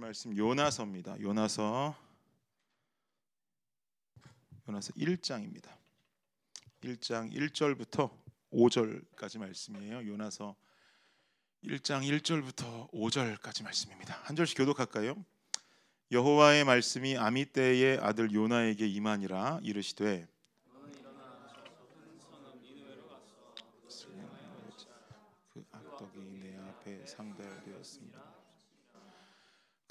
말씀 요나서입니다. 요나서 요나서 1장입니다. 1장 1절부터 5절까지 말씀이에요. 요나서 1장 1절부터 5절까지 말씀입니다. 한 절씩 교독할까요? 여호와의 말씀이 아미떼의 아들 요나에게 임하니라 이르시되 그 악덕이 내 앞에 상달되었습니다.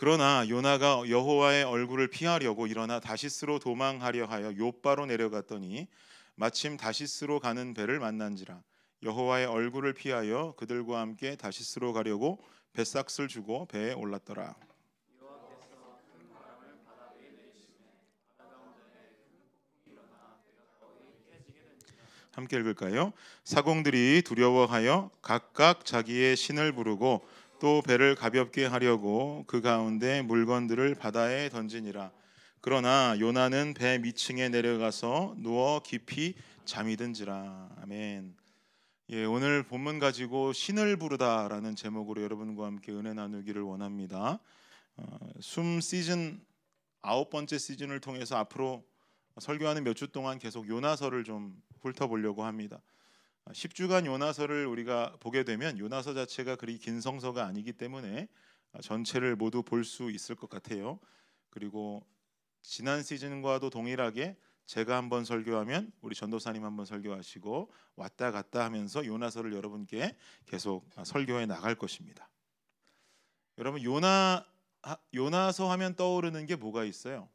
그러나 요나가 여호와의 얼굴을 피하려고 일어나 다시스로 도망하려 하여 요바로 내려갔더니 마침 다시스로 가는 배를 만난지라 여호와의 얼굴을 피하여 그들과 함께 다시스로 가려고 뱃삭을 주고 배에 올랐더라. 함께 읽을까요? 사공들이 두려워하여 각각 자기의 신을 부르고 또 배를 가볍게 하려고 그 가운데 물건들을 바다에 던지니라. 그러나 요나는 배 밑층에 내려가서 누워 깊이 잠이 든지라. 아멘. 예, 오늘 본문 가지고 신을 부르다라는 제목으로 여러분과 함께 은혜 나누기를 원합니다. 어, 숨 시즌 아홉 번째 시즌을 통해서 앞으로 설교하는 몇 주 동안 계속 요나서를 좀 훑어보려고 합니다. 10주간 요나서를 우리가 보게 되면 요나서 자체가 그리 긴 성서가 아니기 때문에 전체를 모두 볼 수 있을 것 같아요. 그리고 지난 시즌과도 동일하게 제가 한번 설교하면 우리 전도사님 한번 설교하시고 왔다 갔다 하면서 요나서를 여러분께 계속 설교해 나갈 것입니다. 여러분 요나 요나서 하면 떠오르는 게 뭐가 있어요?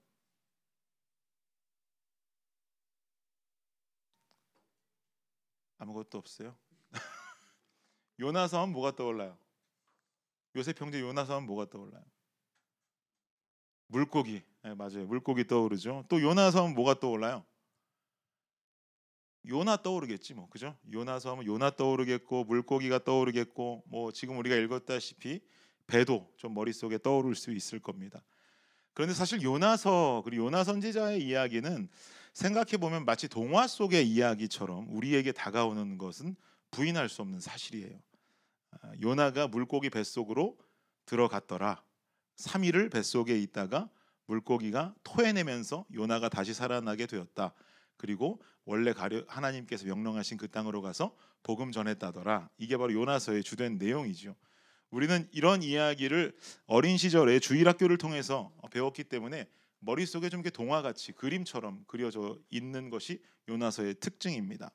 아무것도 없어요. 요나서 하면 뭐가 떠올라요? 요셉 형제 요나서 하면 뭐가 떠올라요? 물고기. 네, 맞아요. 물고기 떠오르죠. 또 요나서 하면 뭐가 떠올라요? 요나 떠오르겠지 뭐. 그죠? 요나서 하면 요나 떠오르겠고 물고기가 떠오르겠고 뭐 지금 우리가 읽었다시피 배도 좀 머릿속에 떠오를 수 있을 겁니다. 그런데 사실 요나서 그리고 요나 선지자의 이야기는 생각해 보면 마치 동화 속의 이야기처럼 우리에게 다가오는 것은 부인할 수 없는 사실이에요. 아, 요나가 물고기 뱃속으로 들어갔더라. 3일을 뱃속에 있다가 물고기가 토해내면서 요나가 다시 살아나게 되었다. 그리고 원래 가려 하나님께서 명령하신 그 땅으로 가서 복음 전했다더라. 이게 바로 요나서의 주된 내용이죠. 우리는 이런 이야기를 어린 시절에 주일학교를 통해서 배웠기 때문에 머릿속에 좀 동화같이 그림처럼 그려져 있는 것이 요나서의 특징입니다.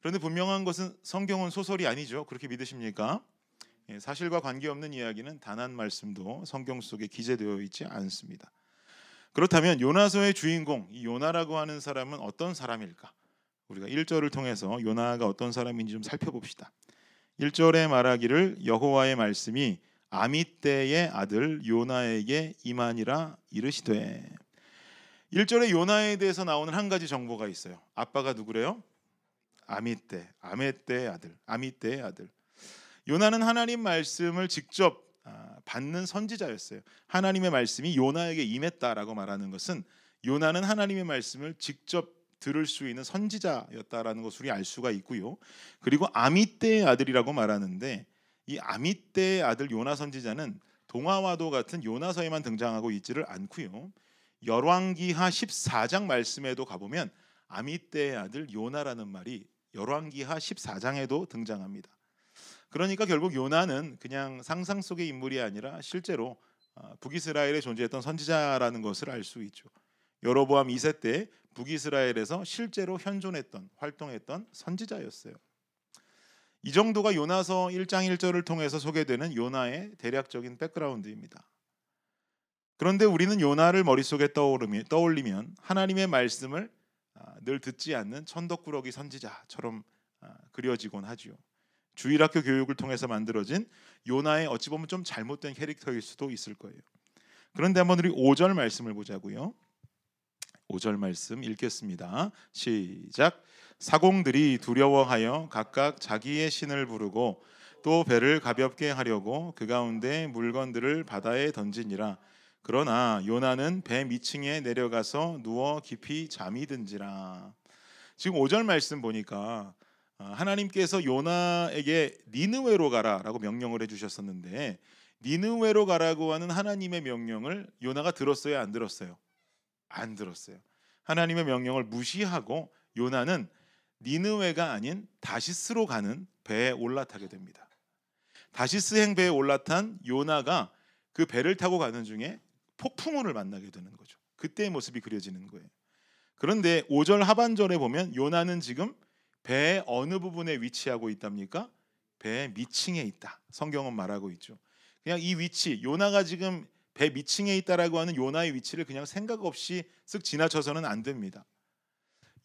그런데 분명한 것은 성경은 소설이 아니죠. 그렇게 믿으십니까? 예, 사실과 관계없는 이야기는 단 한 말씀도 성경 속에 기재되어 있지 않습니다. 그렇다면 요나서의 주인공 이 요나라고 하는 사람은 어떤 사람일까? 우리가 1절을 통해서 요나가 어떤 사람인지 좀 살펴봅시다. 1절에 말하기를 여호와의 말씀이 아미떼의 아들 요나에게 이만이라 이르시되 1절에 요나에 대해서 나오는 한 가지 정보가 있어요. 아빠가 누구래요? 아미떼, 아메떼의 아들, 아미떼의 아들. 요나는 하나님 말씀을 직접 아, 받는 선지자였어요. 하나님의 말씀이 요나에게 임했다라고 말하는 것은 요나는 하나님의 말씀을 직접 들을 수 있는 선지자였다라는 것을 알 수가 있고요. 그리고 아미떼의 아들이라고 말하는데 이 아미떼의 아들 요나 선지자는 동화와도 같은 요나서에만 등장하고 있지를 않고요. 열왕기하 14장 말씀에도 가보면 아미떼의 아들 요나라는 말이 열왕기하 14장에도 등장합니다. 그러니까 결국 요나는 그냥 상상 속의 인물이 아니라 실제로 아, 북이스라엘에 존재했던 선지자라는 것을 알 수 있죠. 여로보암 2세 때 북이스라엘에서 실제로 현존했던 활동했던 선지자였어요. 이 정도가 요나서 1장 1절을 통해서 소개되는 요나의 대략적인 백그라운드입니다. 그런데 우리는 요나를 머릿속에 떠올리면 하나님의 말씀을 아, 늘 듣지 않는 천덕꾸러기 선지자처럼 아, 그려지곤 하지요. 주일학교 교육을 통해서 만들어진 요나의 어찌 보면 좀 잘못된 캐릭터일 수도 있을 거예요. 그런데 한번 우리 5절 말씀을 보자고요. 5절 말씀 읽겠습니다. 시작. 사공들이 두려워하여 각각 자기의 신을 부르고 또 배를 가볍게 하려고 그 가운데 물건들을 바다에 던지니라. 그러나 요나는 배 밑층에 내려가서 누워 깊이 잠이 든지라. 지금 5절 말씀 보니까 어, 하나님께서 요나에게 니느웨로 가라라고 명령을 해 주셨었는데 니느웨로 가라고 하는 하나님의 명령을 요나가 들었어요, 안 들었어요? 안 들었어요. 하나님의 명령을 무시하고 요나는 니느웨가 아닌 다시스로 가는 배에 올라타게 됩니다. 다시스행 배에 올라탄 요나가 그 배를 타고 가는 중에 폭풍우를 만나게 되는 거죠. 그때의 모습이 그려지는 거예요. 그런데 5절 하반절에 보면 요나는 지금 배의 어느 부분에 위치하고 있답니까? 배의 미층에 있다. 성경은 말하고 있죠. 그냥 이 위치, 요나가 지금 배 미층에 있다라고 하는 요나의 위치를 그냥 생각 없이 쓱 지나쳐서는 안 됩니다.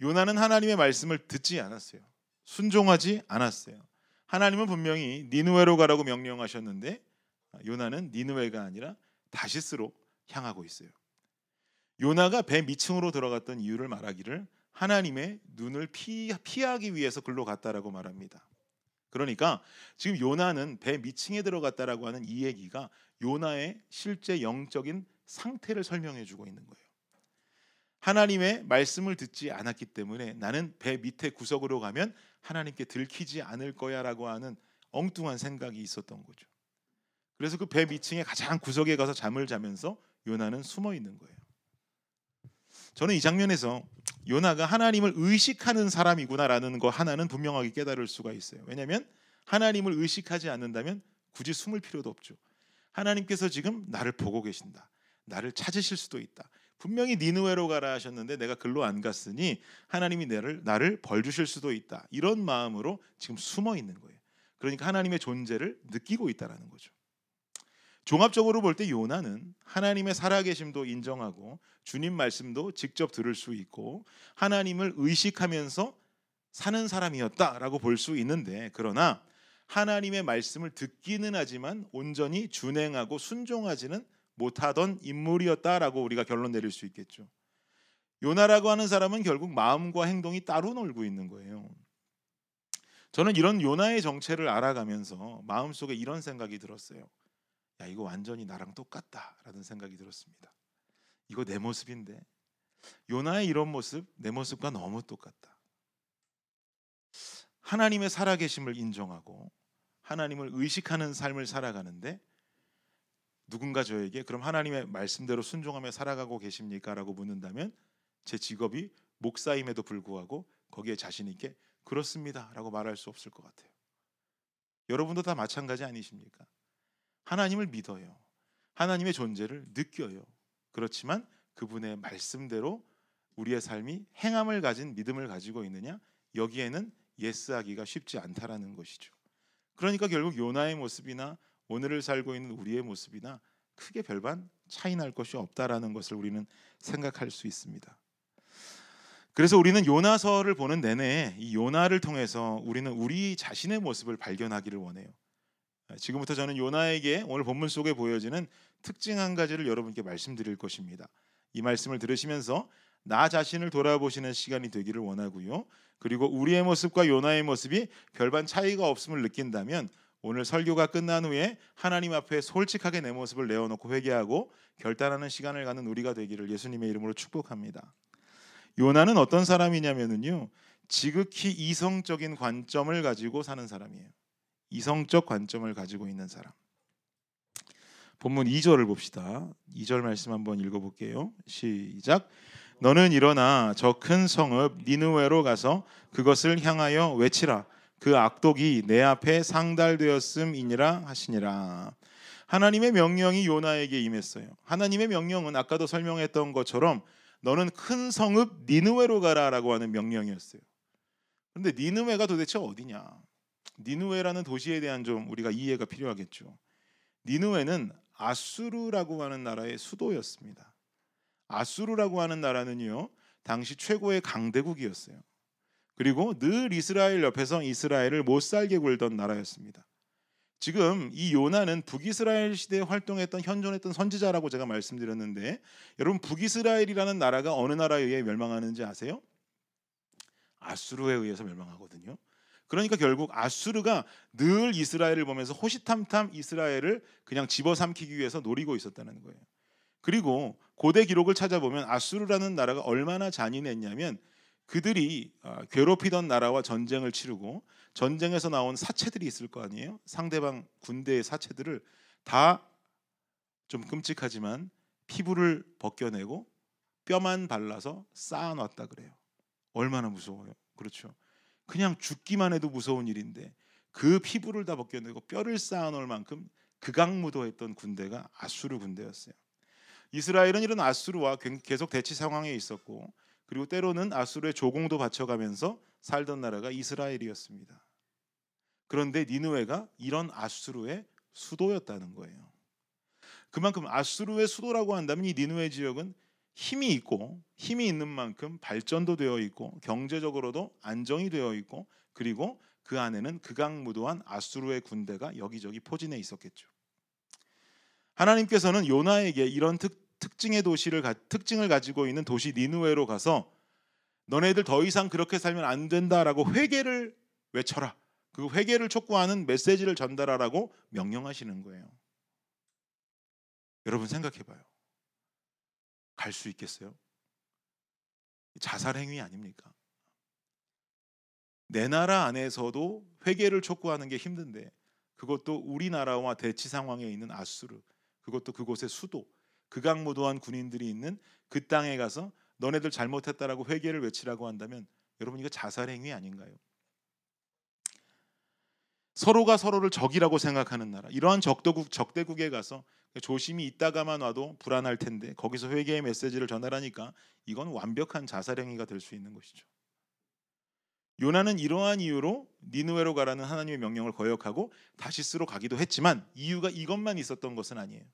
요나는 하나님의 말씀을 듣지 않았어요. 순종하지 않았어요. 하나님은 분명히 니누웨로 가라고 명령하셨는데 요나는 니누웨가 아니라 다시스로 향하고 있어요. 요나가 배 미층으로 들어갔던 이유를 말하기를 하나님의 눈을 피, 피하기 위해서 글로 갔다라고 말합니다. 그러니까 지금 요나는 배 미층에 들어갔다라고 하는 이 얘기가 요나의 실제 영적인 상태를 설명해 주고 있는 거예요. 하나님의 말씀을 듣지 않았기 때문에 나는 배 밑에 구석으로 가면 하나님께 들키지 않을 거야라고 하는 엉뚱한 생각이 있었던 거죠. 그래서 그배 미층의 가장 구석에 가서 잠을 자면서 요나는 숨어 있는 거예요. 저는 이 장면에서 요나가 하나님을 의식하는 사람이구나라는 거 하나는 분명하게 깨달을 수가 있어요. 왜냐하면 하나님을 의식하지 않는다면 굳이 숨을 필요도 없죠. 하나님께서 지금 나를 보고 계신다. 나를 찾으실 수도 있다. 분명히 니느웨로 가라 하셨는데 내가 글로 안 갔으니 하나님이 나를 나를 벌 주실 수도 있다. 이런 마음으로 지금 숨어 있는 거예요. 그러니까 하나님의 존재를 느끼고 있다라는 거죠. 종합적으로 볼 때 요나는 하나님의 살아계심도 인정하고 주님 말씀도 직접 들을 수 있고 하나님을 의식하면서 사는 사람이었다라고 볼 수 있는데 그러나 하나님의 말씀을 듣기는 하지만 온전히 준행하고 순종하지는 못하던 인물이었다라고 우리가 결론 내릴 수 있겠죠. 요나라고 하는 사람은 결국 마음과 행동이 따로 놀고 있는 거예요. 저는 이런 요나의 정체를 알아가면서 마음속에 이런 생각이 들었어요. 야, 이거 완전히 나랑 똑같다라는 생각이 들었습니다. 이거 내 모습인데. 요나의 이런 모습 내 모습과 너무 똑같다. 하나님의 살아계심을 인정하고 하나님을 의식하는 삶을 살아가는데 누군가 저에게 그럼 하나님의 말씀대로 순종하며 살아가고 계십니까라고 묻는다면 제 직업이 목사임에도 불구하고 거기에 자신 있게 그렇습니다라고 말할 수 없을 것 같아요. 여러분도 다 마찬가지 아니십니까? 하나님을 믿어요. 하나님의 존재를 느껴요. 그렇지만 그분의 말씀대로 우리의 삶이 행함을 가진 믿음을 가지고 있느냐? 여기에는 예스하기가 쉽지 않다라는 것이죠. 그러니까 결국 요나의 모습이나 오늘을 살고 있는 우리의 모습이나 크게 별반 차이 날 것이 없다라는 것을 우리는 생각할 수 있습니다. 그래서 우리는 요나서를 보는 내내 이 요나를 통해서 우리는 우리 자신의 모습을 발견하기를 원해요. 지금부터 저는 요나에게 오늘 본문 속에 보여지는 특징 한 가지를 여러분께 말씀드릴 것입니다. 이 말씀을 들으시면서 나 자신을 돌아보시는 시간이 되기를 원하고요. 그리고 우리의 모습과 요나의 모습이 별반 차이가 없음을 느낀다면 오늘 설교가 끝난 후에 하나님 앞에 솔직하게 내 모습을 내어놓고 회개하고 결단하는 시간을 갖는 우리가 되기를 예수님의 이름으로 축복합니다. 요나는 어떤 사람이냐면요 지극히 이성적인 관점을 가지고 사는 사람이에요. 이성적 관점을 가지고 있는 사람. 본문 2절을 봅시다. 2절 말씀 한번 읽어 볼게요. 시작. 너는 일어나 저 큰 성읍 니느웨로 가서 그것을 향하여 외치라. 그 악독이 내 앞에 상달되었음이니라 하시니라. 하나님의 명령이 요나에게 임했어요. 하나님의 명령은 아까도 설명했던 것처럼 너는 큰 성읍 니느웨로 가라라고 하는 명령이었어요. 그런데 니느웨가 도대체 어디냐? 니느웨라는 도시에 대한 좀 우리가 이해가 필요하겠죠. 니느웨는 아수르라고 하는 나라의 수도였습니다. 아수르라고 하는 나라는요 당시 최고의 강대국이었어요. 그리고 늘 이스라엘 옆에서 이스라엘을 못 살게 굴던 나라였습니다. 지금 이 요나는 북이스라엘 시대에 활동했던 현존했던 선지자라고 제가 말씀드렸는데 여러분 북이스라엘이라는 나라가 어느 나라에 의해 멸망하는지 아세요? 아수르에 의해서 멸망하거든요. 그러니까 결국 아수르가 늘 이스라엘을 보면서 호시탐탐 이스라엘을 그냥 집어삼키기 위해서 노리고 있었다는 거예요. 그리고 고대 기록을 찾아보면 아수르라는 나라가 얼마나 잔인했냐면 그들이 어, 괴롭히던 나라와 전쟁을 치르고 전쟁에서 나온 사체들이 있을 거 아니에요. 상대방 군대의 사체들을 다 좀 끔찍하지만 피부를 벗겨내고 뼈만 발라서 쌓아놨다 그래요. 얼마나 무서워요. 그렇죠. 그냥 죽기만 해도 무서운 일인데 그 피부를 다 벗겨내고 뼈를 쌓아놓을 만큼 극악무도했던 군대가 아수르 군대였어요. 이스라엘은 이런 아수르와 계속 대치 상황에 있었고 그리고 때로는 아수르의 조공도 바쳐가면서 살던 나라가 이스라엘이었습니다. 그런데 니느웨가 이런 아수르의 수도였다는 거예요. 그만큼 아수르의 수도라고 한다면 이 니누의 지역은 힘이 있고 힘이 있는 만큼 발전도 되어 있고 경제적으로도 안정이 되어 있고 그리고 그 안에는 극악무도한 아수르의 군대가 여기저기 포진해 있었겠죠. 하나님께서는 요나에게 이런 특, 특징의 도시를 특징을 가지고 있는 도시 니누웨로 가서 너네들 더 이상 그렇게 살면 안 된다라고 회개를 외쳐라. 그 회개를 촉구하는 메시지를 전달하라고 명령하시는 거예요. 여러분 생각해 봐요. 갈 수 있겠어요? 자살 행위 아닙니까? 내 나라 안에서도 회개를 촉구하는 게 힘든데 그것도 우리나라와 대치 상황에 있는 아수르 그것도 그곳의 수도 극악무도한 군인들이 있는 그 땅에 가서 너네들 잘못했다라고 회개를 외치라고 한다면 여러분 이거 자살 행위 아닌가요? 서로가 서로를 적이라고 생각하는 나라 이러한 적대국 적대국에 가서 조심히 있다가만 와도 불안할 텐데 거기서 회개의 메시지를 전하라니까 이건 완벽한 자살 행위가 될 수 있는 것이죠. 요나는 이러한 이유로 니느웨로 가라는 하나님의 명령을 거역하고 다시스로 가기도 했지만 이유가 이것만 있었던 것은 아니에요.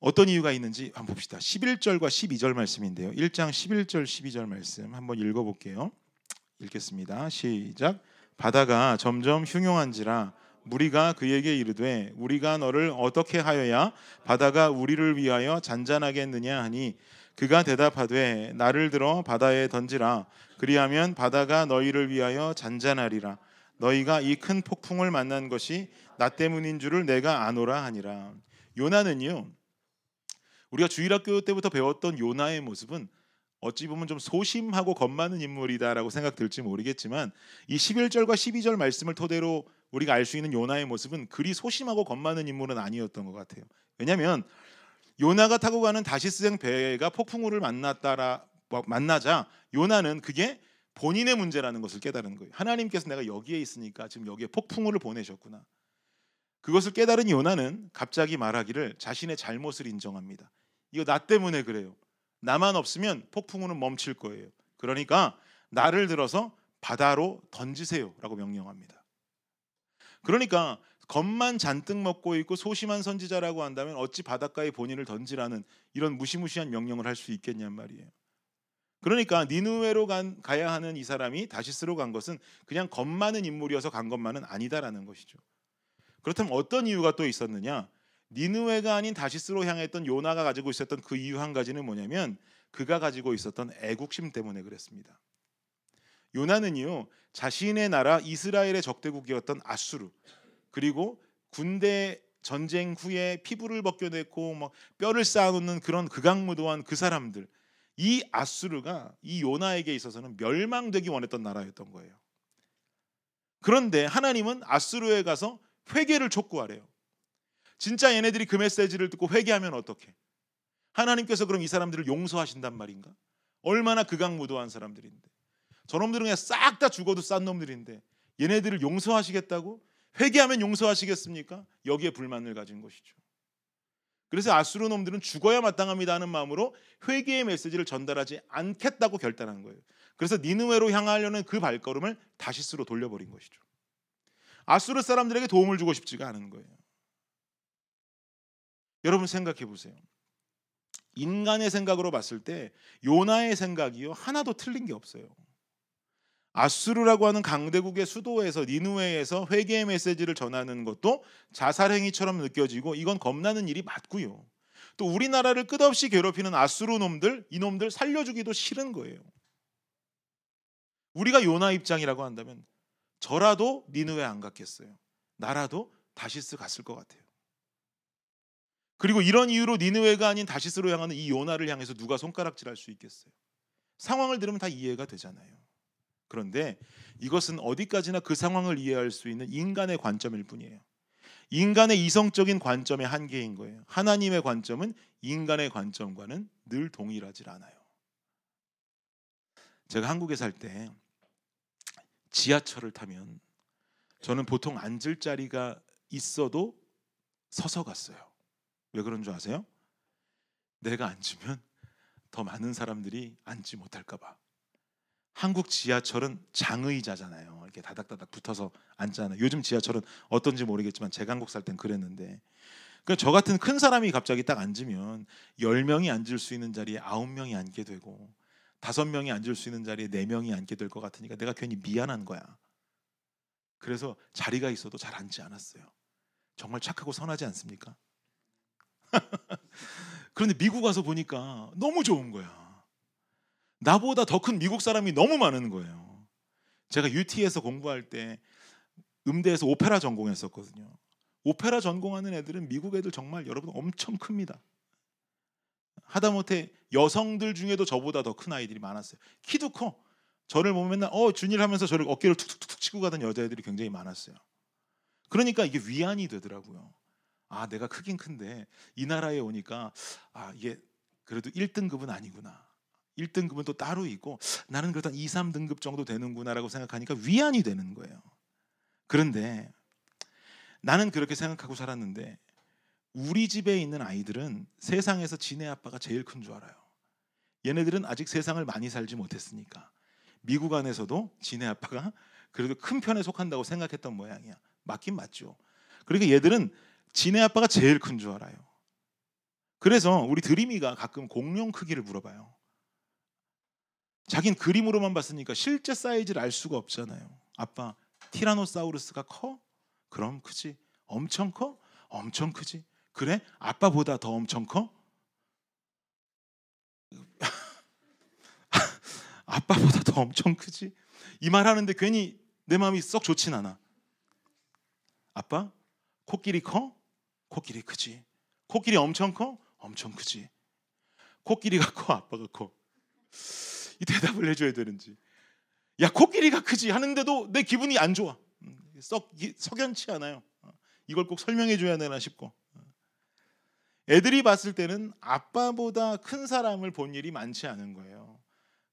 어떤 이유가 있는지 한번 봅시다. 11절과 12절 말씀인데요. 1장 11절 12절 말씀 한번 읽어 볼게요. 읽겠습니다. 시작. 바다가 점점 흉용한지라 무리가 그에게 이르되 우리가 너를 어떻게 하여야 바다가 우리를 위하여 잔잔하겠느냐 하니 그가 대답하되 나를 들어 바다에 던지라 그리하면 바다가 너희를 위하여 잔잔하리라 너희가 이 큰 폭풍을 만난 것이 나 때문인 줄을 내가 아노라 하니라 요나는요 우리가 주일학교 때부터 배웠던 요나의 모습은 어찌 보면 좀 소심하고 겁 많은 인물이다라고 생각될지 모르겠지만 이 11절과 12절 말씀을 토대로 우리가 알 수 있는 요나의 모습은 그리 소심하고 겁 많은 인물은 아니었던 것 같아요. 왜냐하면 요나가 타고 가는 다시스행 배가 폭풍우를 만났다라 뭐 만나자 요나는 그게 본인의 문제라는 것을 깨달은 거예요. 하나님께서 내가 여기에 있으니까 지금 여기에 폭풍우를 보내셨구나. 그것을 깨달은 요나는 갑자기 말하기를 자신의 잘못을 인정합니다. 이거 나 때문에 그래요. 나만 없으면 폭풍우는 멈출 거예요. 그러니까 나를 들어서 바다로 던지세요라고 명령합니다. 그러니까 겁만 잔뜩 먹고 있고 소심한 선지자라고 한다면 어찌 바닷가에 본인을 던지라는 이런 무시무시한 명령을 할 수 있겠냔 말이에요. 그러니까 니누웨로 간, 가야 하는 이 사람이 다시스로 간 것은 그냥 겁 많은 인물이어서 간 것만은 아니다라는 것이죠. 그렇다면 어떤 이유가 또 있었느냐? 니느웨가 아닌 다시스로 향했던 요나가 가지고 있었던 그 이유 한 가지는 뭐냐면 그가 가지고 있었던 애국심 때문에 그랬습니다. 요나는요 자신의 나라 이스라엘의 적대국이었던 아수르 그리고 군대 전쟁 후에 피부를 벗겨내고 뭐 뼈를 쌓아놓는 그런 극악무도한 그 사람들 이 아수르가 이 요나에게 있어서는 멸망되기 원했던 나라였던 거예요. 그런데 하나님은 아수르에 가서 회개를 촉구하래요. 진짜 얘네들이 그 메시지를 듣고 회개하면 어떻게? 하나님께서 그럼 이 사람들을 용서하신단 말인가? 얼마나 극악무도한 사람들인데 저놈들은 그냥 싹 다 죽어도 싼 놈들인데 얘네들을 용서하시겠다고? 회개하면 용서하시겠습니까? 여기에 불만을 가진 것이죠. 그래서 아수르 놈들은 죽어야 마땅합니다 하는 마음으로 회개의 메시지를 전달하지 않겠다고 결단한 거예요. 그래서 니느웨로 향하려는 그 발걸음을 다시스로 돌려버린 것이죠. 아수르 사람들에게 도움을 주고 싶지가 않은 거예요. 여러분 생각해 보세요. 인간의 생각으로 봤을 때 요나의 생각이요 하나도 틀린 게 없어요. 아수르라고 하는 강대국의 수도에서 니누웨에서 회개의 메시지를 전하는 것도 자살 행위처럼 느껴지고 이건 겁나는 일이 맞고요. 또 우리나라를 끝없이 괴롭히는 아수르 놈들 이놈들 살려주기도 싫은 거예요. 우리가 요나 입장이라고 한다면 저라도 니누웨 안 갔겠어요. 나라도 다시스 갔을 것 같아요. 그리고 이런 이유로 니느웨가 아닌 다시스로 향하는 이 요나를 향해서 누가 손가락질할 수 있겠어요? 상황을 들으면 다 이해가 되잖아요. 그런데 이것은 어디까지나 그 상황을 이해할 수 있는 인간의 관점일 뿐이에요. 인간의 이성적인 관점의 한계인 거예요. 하나님의 관점은 인간의 관점과는 늘 동일하지 않아요. 제가 한국에 살 때 지하철을 타면 저는 보통 앉을 자리가 있어도 서서 갔어요. 왜 그런 줄 아세요? 내가 앉으면 더 많은 사람들이 앉지 못할까 봐. 한국 지하철은 장의자잖아요. 이렇게 다닥다닥 붙어서 앉잖아요. 요즘 지하철은 어떤지 모르겠지만 제가 한국 살 땐 그랬는데. 그러니까 저 같은 큰 사람이 갑자기 딱 앉으면 10명이 앉을 수 있는 자리에 9명이 앉게 되고 다섯 명이 앉을 수 있는 자리에 네 명이 앉게 될 것 같으니까 내가 괜히 미안한 거야. 그래서 자리가 있어도 잘 앉지 않았어요. 정말 착하고 선하지 않습니까? 그런데 미국 와서 보니까 너무 좋은 거야. 나보다 더 큰 미국 사람이 너무 많은 거예요. 제가 UT에서 공부할 때 음대에서 오페라 전공했었거든요. 오페라 전공하는 애들은 미국 애들 정말 여러분 엄청 큽니다. 하다못해 여성들 중에도 저보다 더 큰 아이들이 많았어요. 키도 커. 저를 보면 맨날 어 준일 하면서 저를 어깨를 툭툭툭 치고 가던 여자애들이 굉장히 많았어요. 그러니까 이게 위안이 되더라고요. 아 내가 크긴 큰데 이 나라에 오니까 아 이게 그래도 1등급은 아니구나. 1등급은 또 따로 있고 나는 한 2, 3등급 정도 되는구나라고 생각하니까 위안이 되는 거예요. 그런데 나는 그렇게 생각하고 살았는데 우리 집에 있는 아이들은 세상에서 지네 아빠가 제일 큰 줄 알아요. 얘네들은 아직 세상을 많이 살지 못했으니까 미국 안에서도 지네 아빠가 그래도 큰 편에 속한다고 생각했던 모양이야. 맞긴 맞죠. 그러니까 얘들은 지네 아빠가 제일 큰 줄 알아요. 그래서 우리 드림이가 가끔 공룡 크기를 물어봐요. 자긴 그림으로만 봤으니까 실제 사이즈를 알 수가 없잖아요. 아빠, 티라노사우루스가 커? 그럼 크지. 엄청 커? 엄청 크지. 그래? 아빠보다 더 엄청 커? 아빠보다 더 엄청 크지. 이 말 하는데 괜히 내 마음이 썩 좋진 않아. 아빠, 코끼리 커? 코끼리 크지. 코끼리 엄청 커? 엄청 크지. 코끼리가 커? 아빠가 커? 이 대답을 해줘야 되는지. 야 코끼리가 크지 하는데도 내 기분이 안 좋아. 음, 썩 석연치 않아요. 어, 이걸 꼭 설명해 줘야 되나 싶고. 어. 애들이 봤을 때는 아빠보다 큰 사람을 본 일이 많지 않은 거예요.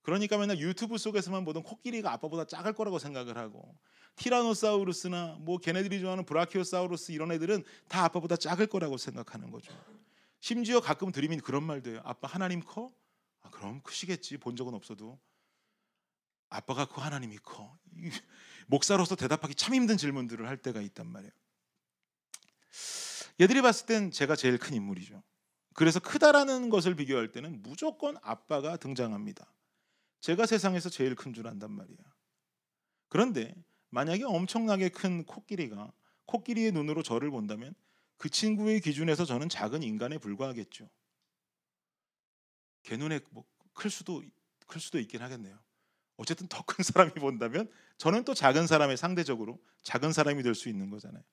그러니까 맨날 유튜브 속에서만 보던 코끼리가 아빠보다 작을 거라고 생각을 하고 티라노사우루스나 뭐 걔네들이 좋아하는 브라키오사우루스 이런 애들은 다 아빠보다 작을 거라고 생각하는 거죠. 심지어 가끔 드림인 그런 말도 해요. 아빠 하나님 커? 아, 그럼 크시겠지. 본 적은 없어도. 아빠가 커 하나님이 커. 목사로서 대답하기 참 힘든 질문들을 할 때가 있단 말이에요. 얘들이 봤을 땐 제가 제일 큰 인물이죠. 그래서 크다라는 것을 비교할 때는 무조건 아빠가 등장합니다. 제가 세상에서 제일 큰 줄 안단 말이야. 그런데 만약에 엄청나게 큰 코끼리가 코끼리의 눈으로 저를 본다면 그 친구의 기준에서 저는 작은 인간에 불과하겠죠. 개 눈에 뭐 클 수도 클 수도 있긴 하겠네요. 어쨌든 더 큰 사람이 본다면 저는 또 작은 사람의 상대적으로 작은 사람이 될 수 있는 거잖아요.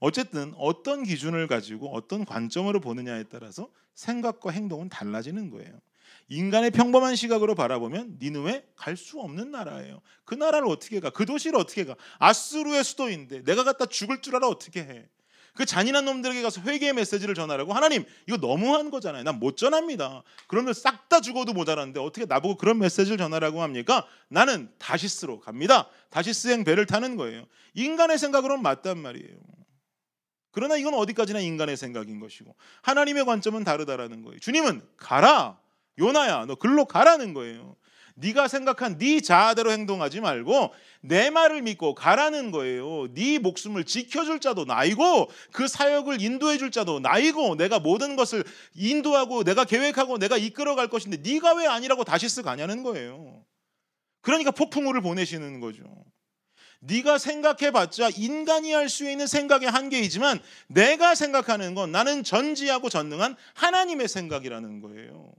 어쨌든 어떤 기준을 가지고 어떤 관점으로 보느냐에 따라서 생각과 행동은 달라지는 거예요. 인간의 평범한 시각으로 바라보면 니느웨 갈수 없는 나라예요. 그 나라를 어떻게 가? 그 도시를 어떻게 가? 아수르의 수도인데 내가 갖다 죽을 줄 알아 어떻게 해? 그 잔인한 놈들에게 가서 회개의 메시지를 전하라고 하나님 이거 너무한 거잖아요. 난 못 전합니다. 그러면 싹 다 죽어도 모자란데 어떻게 나보고 그런 메시지를 전하라고 합니까? 나는 다시스로 갑니다. 다시스행 배를 타는 거예요. 인간의 생각으로는 맞단 말이에요. 그러나 이건 어디까지나 인간의 생각인 것이고 하나님의 관점은 다르다라는 거예요. 주님은 가라. 요나야 너 글로 가라는 거예요. 네가 생각한 네 자아대로 행동하지 말고 내 말을 믿고 가라는 거예요. 네 목숨을 지켜줄 자도 나이고 그 사역을 인도해줄 자도 나이고 내가 모든 것을 인도하고 내가 계획하고 내가 이끌어갈 것인데 네가 왜 아니라고 다시스 가냐는 거예요. 그러니까 폭풍우를 보내시는 거죠. 네가 생각해봤자 인간이 할 수 있는 생각의 한계이지만 내가 생각하는 건 나는 전지하고 전능한 하나님의 생각이라는 거예요.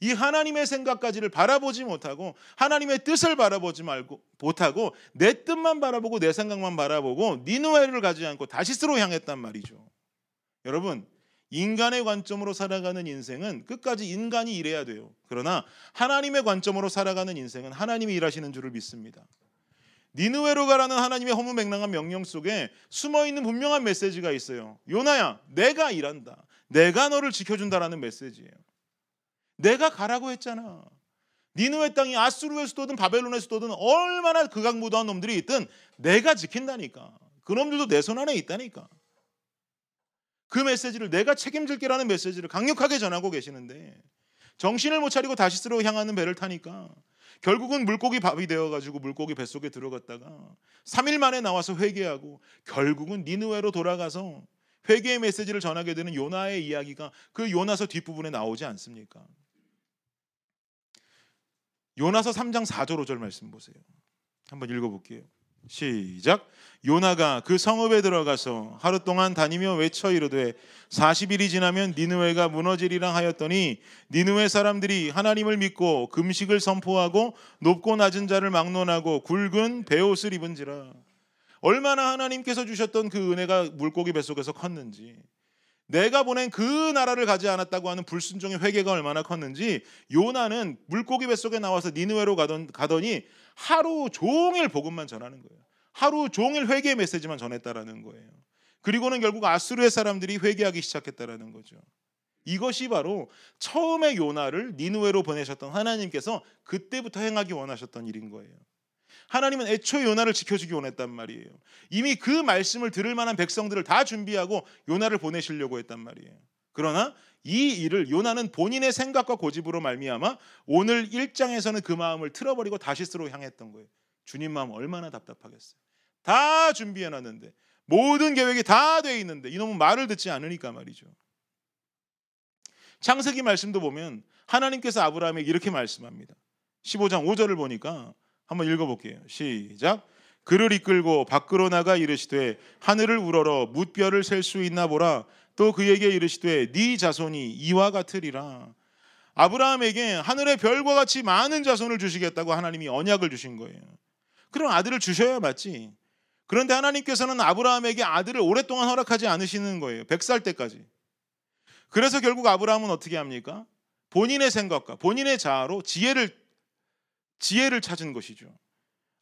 이 하나님의 생각까지를 바라보지 못하고 하나님의 뜻을 바라보지 말고 못하고 내 뜻만 바라보고 내 생각만 바라보고 니누웨를 가지 않고 다시스로 향했단 말이죠. 여러분 인간의 관점으로 살아가는 인생은 끝까지 인간이 일해야 돼요. 그러나 하나님의 관점으로 살아가는 인생은 하나님이 일하시는 줄을 믿습니다. 니느웨로 가라는 하나님의 허무맹랑한 명령 속에 숨어 있는 분명한 메시지가 있어요. 요나야, 내가 일한다. 내가 너를 지켜준다라는 메시지예요. 내가 가라고 했잖아. 니느웨 땅이 아수르의 수도든 바벨론의 수도든 얼마나 극악무도한 놈들이 있든 내가 지킨다니까. 그놈들도 내 손 안에 있다니까. 그 메시지를 내가 책임질게라는 메시지를 강력하게 전하고 계시는데 정신을 못 차리고 다시스로 향하는 배를 타니까 결국은 물고기 밥이 되어 가지고 물고기 뱃속에 들어갔다가 3일 만에 나와서 회개하고 결국은 니느웨로 돌아가서 회개의 메시지를 전하게 되는 요나의 이야기가 그 요나서 뒷부분에 나오지 않습니까? 요나서 3장 4절 5절 말씀 보세요. 한번 읽어볼게요. 시작. 요나가 그 성읍에 들어가서 하루 동안 다니며 외쳐 이르되 40일이 지나면 니느웨가 무너지리라 하였더니 니느웨 사람들이 하나님을 믿고 금식을 선포하고 높고 낮은 자를 막론하고 굵은 베옷을 입은지라 얼마나 하나님께서 주셨던 그 은혜가 물고기 뱃속에서 컸는지 내가 보낸 그 나라를 가지 않았다고 하는 불순종의 회개가 얼마나 컸는지 요나는 물고기 뱃속에 나와서 니느웨로 가던, 가더니 하루 종일 복음만 전하는 거예요. 하루 종일 회개 메시지만 전했다라는 거예요. 그리고는 결국 아수르의 사람들이 회개하기 시작했다라는 거죠. 이것이 바로 처음에 요나를 니누웨로 보내셨던 하나님께서 그때부터 행하기 원하셨던 일인 거예요. 하나님은 애초에 요나를 지켜주기 원했단 말이에요. 이미 그 말씀을 들을 만한 백성들을 다 준비하고 요나를 보내시려고 했단 말이에요. 그러나 이 일을 요나는 본인의 생각과 고집으로 말미암아 오늘 1장에서는 그 마음을 틀어버리고 다시스로 향했던 거예요. 주님 마음 얼마나 답답하겠어요. 다 준비해 놨는데 모든 계획이 다 돼 있는데 이놈은 말을 듣지 않으니까 말이죠. 창세기 말씀도 보면 하나님께서 아브라함에게 이렇게 말씀합니다. 15장 5절을 보니까 한번 읽어볼게요. 시작. 그를 이끌고 밖으로 나가 이르시되 하늘을 우러러 뭇별을 셀수 있나 보라. 또 그에게 이르시되 네 자손이 이와 같으리라. 아브라함에게 하늘의 별과 같이 많은 자손을 주시겠다고 하나님이 언약을 주신 거예요. 그럼 아들을 주셔야 맞지. 그런데 하나님께서는 아브라함에게 아들을 오랫동안 허락하지 않으시는 거예요. 100살 때까지. 그래서 결국 아브라함은 어떻게 합니까? 본인의 생각과 본인의 자아로 지혜를 지혜를 찾은 것이죠.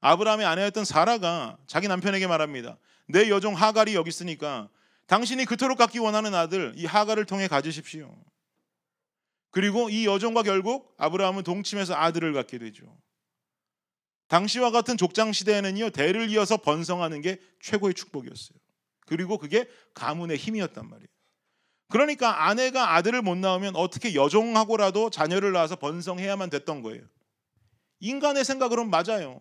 아브라함의 아내였던 사라가 자기 남편에게 말합니다. 내 여종 하갈이 여기 있으니까 당신이 그토록 갖기 원하는 아들 이 하갈을 통해 가지십시오. 그리고 이 여종과 결국 아브라함은 동침해서 아들을 갖게 되죠. 당시와 같은 족장 시대에는요 대를 이어서 번성하는 게 최고의 축복이었어요. 그리고 그게 가문의 힘이었단 말이에요. 그러니까 아내가 아들을 못 낳으면 어떻게 여종하고라도 자녀를 낳아서 번성해야만 됐던 거예요. 인간의 생각으로는 맞아요.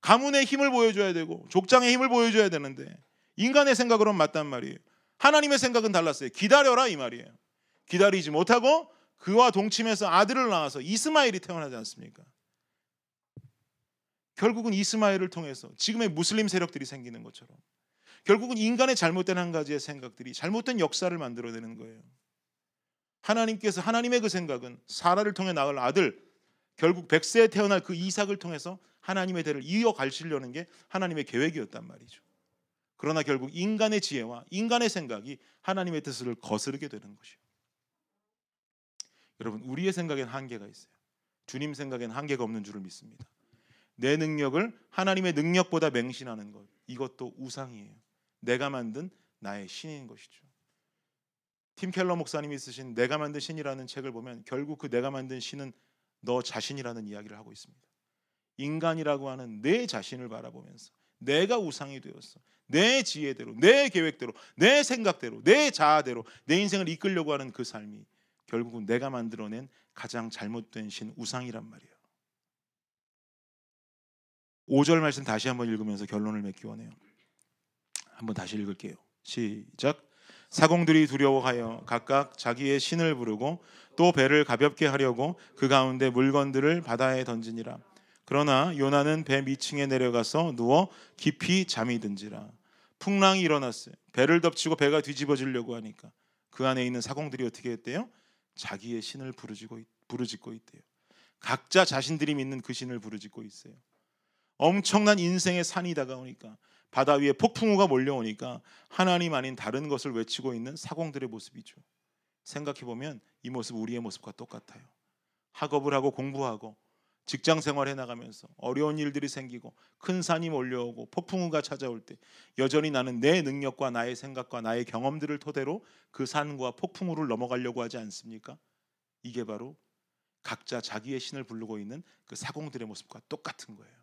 가문의 힘을 보여줘야 되고 족장의 힘을 보여줘야 되는데 인간의 생각으로는 맞단 말이에요. 하나님의 생각은 달랐어요. 기다려라 이 말이에요. 기다리지 못하고 그와 동침해서 아들을 낳아서 이스마엘이 태어나지 않습니까? 결국은 이스마엘을 통해서 지금의 무슬림 세력들이 생기는 것처럼 결국은 인간의 잘못된 한 가지의 생각들이 잘못된 역사를 만들어내는 거예요. 하나님께서 하나님의 그 생각은 사라를 통해 낳을 아들 결국 백세에 태어날 그 이삭을 통해서 하나님의 대를 이어가시려는 게 하나님의 계획이었단 말이죠. 그러나 결국 인간의 지혜와 인간의 생각이 하나님의 뜻을 거스르게 되는 것이요. 여러분 우리의 생각엔 한계가 있어요. 주님 생각엔 한계가 없는 줄을 믿습니다. 내 능력을 하나님의 능력보다 맹신하는 것 이것도 우상이에요. 내가 만든 나의 신인 것이죠. 팀 켈러 목사님이 쓰신 내가 만든 신이라는 책을 보면 결국 그 내가 만든 신은 너 자신이라는 이야기를 하고 있습니다. 인간이라고 하는 내 자신을 바라보면서 내가 우상이 되었어. 내 지혜대로, 내 계획대로, 내 생각대로, 내 자아대로 내 인생을 이끌려고 하는 그 삶이 결국은 내가 만들어낸 가장 잘못된 신 우상이란 말이에요. 5절 말씀 다시 한번 읽으면서 결론을 맺기 원해요. 한번 다시 읽을게요. 시작. 사공들이 두려워하여 각각 자기의 신을 부르고 또 배를 가볍게 하려고 그 가운데 물건들을 바다에 던지니라. 그러나 요나는 배 밑층에 내려가서 누워 깊이 잠이 든지라. 풍랑이 일어났어요. 배를 덮치고 배가 뒤집어지려고 하니까 그 안에 있는 사공들이 어떻게 했대요? 자기의 신을 부르짖고 부르짖고 있대요. 각자 자신들이 믿는 그 신을 부르짖고 있어요. 엄청난 인생의 산이 다가오니까 바다 위에 폭풍우가 몰려오니까 하나님 아닌 다른 것을 외치고 있는 사공들의 모습이죠. 생각해 보면 이 모습 우리의 모습과 똑같아요. 학업을 하고 공부하고 직장 생활해 나가면서 어려운 일들이 생기고 큰 산이 몰려오고 폭풍우가 찾아올 때 여전히 나는 내 능력과 나의 생각과 나의 경험들을 토대로 그 산과 폭풍우를 넘어가려고 하지 않습니까? 이게 바로 각자 자기의 신을 부르고 있는 그 사공들의 모습과 똑같은 거예요.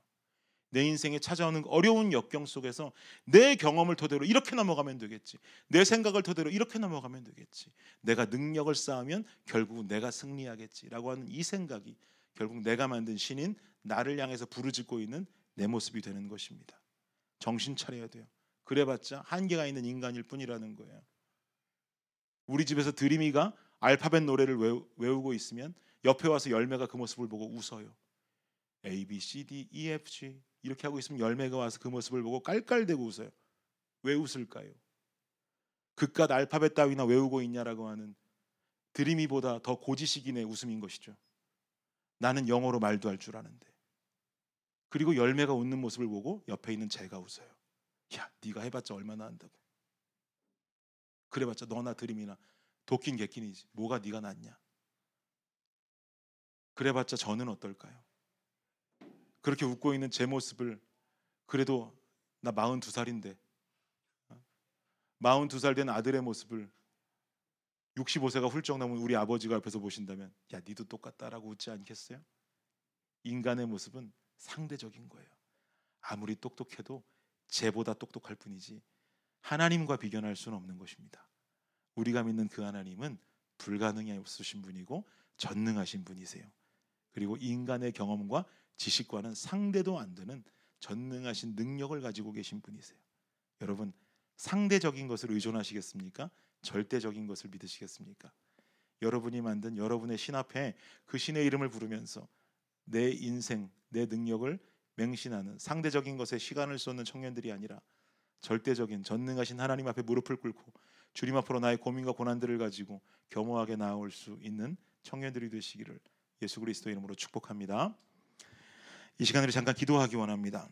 내 인생에 찾아오는 어려운 역경 속에서 내 경험을 토대로 이렇게 넘어가면 되겠지. 내 생각을 토대로 이렇게 넘어가면 되겠지. 내가 능력을 쌓으면 결국 내가 승리하겠지라고 하는 이 생각이 결국 내가 만든 신인 나를 향해서 부르짖고 있는 내 모습이 되는 것입니다. 정신 차려야 돼요. 그래봤자 한계가 있는 인간일 뿐이라는 거예요. 우리 집에서 드림이가 알파벳 노래를 외우고 있으면 옆에 와서 열매가 그 모습을 보고 웃어요. A, B, C, D, E, F, G 이렇게 하고 있으면 열매가 와서 그 모습을 보고 깔깔대고 웃어요. 왜 웃을까요? 그깟 알파벳 따위나 외우고 있냐라고 하는 드림이보다 더 고지식인의 웃음인 것이죠. 나는 영어로 말도 할 줄 아는데. 그리고 열매가 웃는 모습을 보고 옆에 있는 제가 웃어요. 야, 네가 해봤자 얼마나 한다고. 그래봤자 너나 드림이나 도끼 개끼니지. 뭐가 네가 낫냐? 그래봤자 저는 어떨까요? 그렇게 웃고 있는 제 모습을 그래도 나 42살인데 42살 된 아들의 모습을 65세가 훌쩍 넘은 우리 아버지가 옆에서 보신다면 야 니도 똑같다라고 웃지 않겠어요? 인간의 모습은 상대적인 거예요. 아무리 똑똑해도 쟤보다 똑똑할 뿐이지 하나님과 비견할 수는 없는 것입니다. 우리가 믿는 그 하나님은 불가능이 없으신 분이고 전능하신 분이세요. 그리고 인간의 경험과 지식과는 상대도 안 되는 전능하신 능력을 가지고 계신 분이세요. 여러분 상대적인 것을 의존하시겠습니까? 절대적인 것을 믿으시겠습니까? 여러분이 만든 여러분의 신 앞에 그 신의 이름을 부르면서 내 인생, 내 능력을 맹신하는 상대적인 것에 시간을 쏟는 청년들이 아니라 절대적인 전능하신 하나님 앞에 무릎을 꿇고 주님 앞으로 나의 고민과 고난들을 가지고 겸허하게 나아올 수 있는 청년들이 되시기를 예수 그리스도 이름으로 축복합니다. 이 시간을 잠깐 기도하기 원합니다.